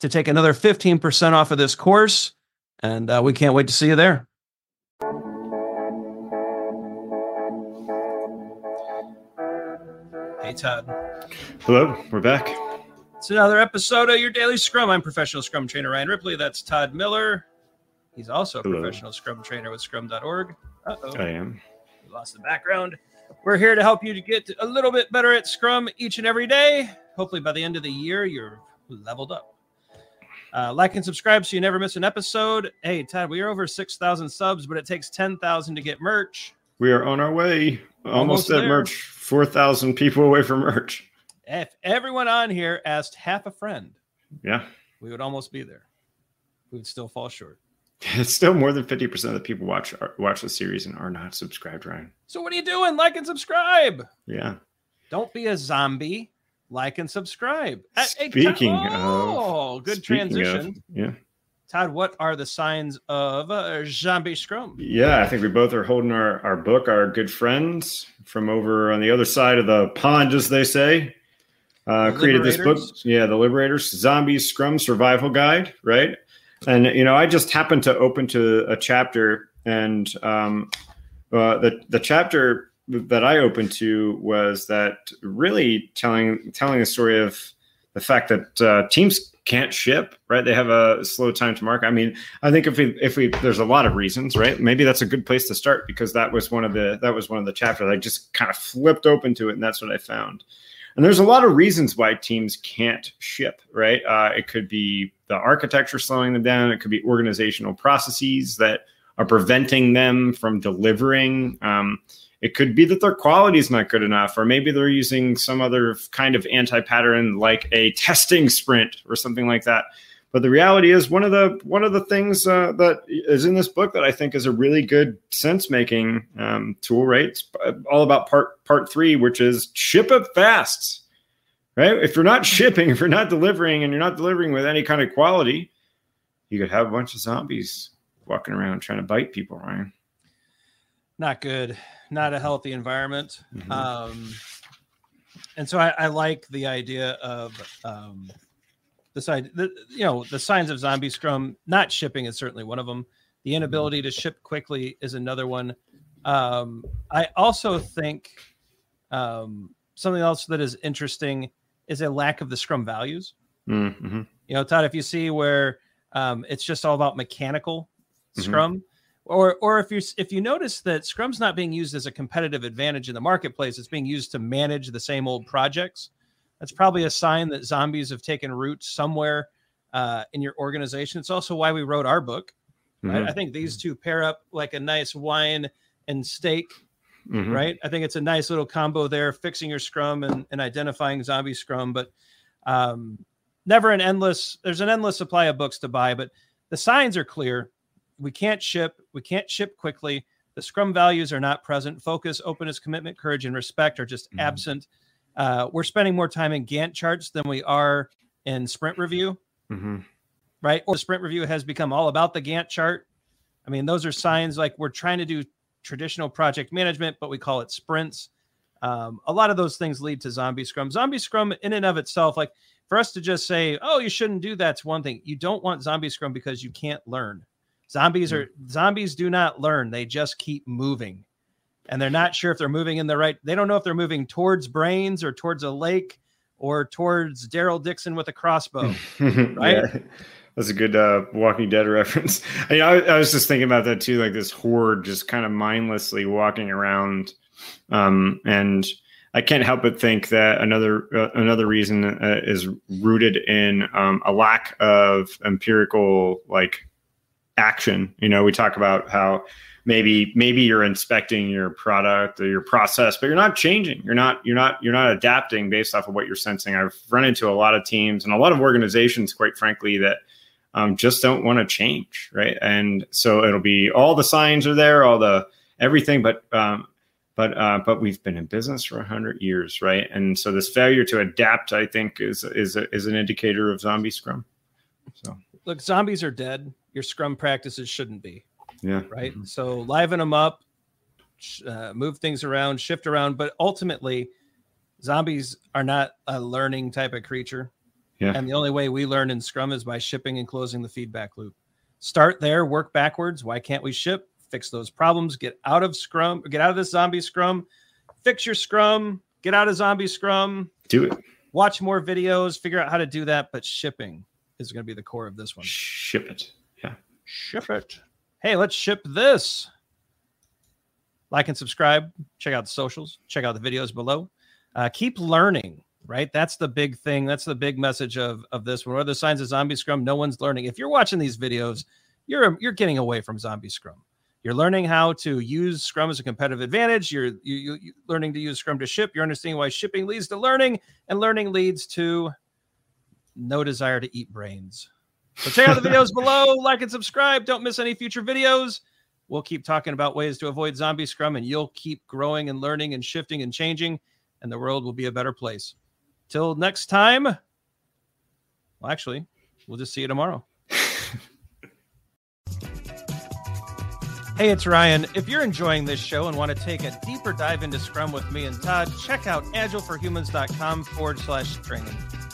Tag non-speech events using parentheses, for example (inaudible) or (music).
to take another 15% off of this course. And uh, we can't wait to see you there. Hey, Todd. Hello, we're back. It's another episode of your daily scrum. I'm professional scrum trainer Ryan Ripley. That's Todd Miller. He's also a Hello. professional scrum trainer with scrum.org. Uh-oh. I am. We lost the background. We're here to help you to get a little bit better at scrum each and every day. Hopefully, by the end of the year, you're leveled up. Uh, like and subscribe so you never miss an episode. Hey, Todd, we are over 6,000 subs, but it takes 10,000 to get merch. We are on our way. Almost, Almost at merch. 4,000 people away from merch. If everyone on here asked half a friend, yeah, we would almost be there. We would still fall short. It's still more than 50% of the people watch watch the series and are not subscribed, Ryan. So what are you doing? Like and subscribe. Yeah. Don't be a zombie like and subscribe. Speaking hey, oh, of, good transition. Of, yeah. Todd, what are the signs of uh, zombie scrum? Yeah, I think we both are holding our, our book, our good friends from over on the other side of the pond, as they say. Uh, created this book. Yeah, the Liberators Zombie Scrum Survival Guide, right? And, you know, I just happened to open to a chapter, and um, uh, the, the chapter that I opened to was that really telling telling the story of the fact that uh, teams can't ship, right? They have a slow time to market. I mean, I think if we if we there's a lot of reasons, right? Maybe that's a good place to start because that was one of the that was one of the chapters I just kind of flipped open to it, and that's what I found. And there's a lot of reasons why teams can't ship, right? Uh, it could be the architecture slowing them down. It could be organizational processes that are preventing them from delivering. Um, it could be that their quality is not good enough, or maybe they're using some other kind of anti pattern like a testing sprint or something like that. But the reality is, one of the one of the things uh, that is in this book that I think is a really good sense making um, tool. Right, it's all about part part three, which is ship it fast. Right, if you're not (laughs) shipping, if you're not delivering, and you're not delivering with any kind of quality, you could have a bunch of zombies walking around trying to bite people, Ryan. Not good not a healthy environment. Mm-hmm. Um, and so I, I, like the idea of um, the side, the, you know, the signs of zombie scrum. Not shipping is certainly one of them. The mm-hmm. inability to ship quickly is another one. Um, I also think um, something else that is interesting is a lack of the scrum values. Mm-hmm. You know, Todd, if you see where um, it's just all about mechanical mm-hmm. scrum or or if you if you notice that scrum's not being used as a competitive advantage in the marketplace it's being used to manage the same old projects that's probably a sign that zombies have taken root somewhere uh, in your organization. It's also why we wrote our book right? Mm-hmm. i think these two pair up like a nice wine and steak mm-hmm. right? I think it's a nice little combo there fixing your scrum and, and identifying zombie scrum but um, never an endless there's an endless supply of books to buy but the signs are clear we can't ship. We can't ship quickly. The scrum values are not present. Focus, openness, commitment, courage, and respect are just mm-hmm. absent. Uh, we're spending more time in Gantt charts than we are in sprint review. Mm-hmm. Right. Or the sprint review has become all about the Gantt chart. I mean, those are signs like we're trying to do traditional project management, but we call it sprints. Um, a lot of those things lead to zombie scrum. Zombie scrum, in and of itself, like for us to just say, "Oh, you shouldn't do that's one thing. You don't want zombie scrum because you can't learn. Zombies are mm. zombies do not learn; they just keep moving, and they're not sure if they're moving in the right. They don't know if they're moving towards brains or towards a lake or towards Daryl Dixon with a crossbow, (laughs) right? Yeah. That's a good uh, Walking Dead (laughs) reference. I, mean, I, I, was just thinking about that too, like this horde just kind of mindlessly walking around, um, and I can't help but think that another uh, another reason uh, is rooted in um, a lack of empirical like action. You know, we talk about how maybe maybe you're inspecting your product or your process but you're not changing. You're not you're not you're not adapting based off of what you're sensing. I've run into a lot of teams and a lot of organizations quite frankly that um, just don't want to change right? And so it'll be all the signs are there all the everything but um, but uh, but we've been in business for 100 years right? And so this failure to adapt i think is is a, is an indicator of zombie scrum. So look zombies are dead. Your scrum practices shouldn't be. Yeah. Right? Mm-hmm. so liven them up uh, move things around shift around. But ultimately zombies are not a learning type of creature. Yeah. And the only way we learn in scrum is by shipping and closing the feedback loop. Start there work backwards. Why can't we ship? Fix those problems, get out of Scrum, get out of this zombie Scrum, fix your Scrum, get out of zombie Scrum. Do it. Watch more videos, figure out how to do that. But shipping is going to be the core of this one. Ship it. Yeah. Ship it. Hey, let's ship this. Like and subscribe. Check out the socials. Check out the videos below. Uh, keep learning right? That's the big thing. That's the big message of of this. one. What are the signs of zombie scrum? No one's learning. If you're watching these videos, you're you're getting away from zombie scrum. You're learning how to use Scrum as a competitive advantage. You're you, you, learning to use Scrum to ship. You're understanding why shipping leads to learning, and learning leads to no desire to eat brains. So check out the videos (laughs) below, like and subscribe. Don't miss any future videos. We'll keep talking about ways to avoid zombie scrum, and you'll keep growing and learning and shifting and changing, and the world will be a better place. Till next time. Well, actually, we'll just see you tomorrow. (laughs) Hey, it's Ryan. If you're enjoying this show and want to take a deeper dive into Scrum with me and Todd, check out agileforhumans.com forward slash training.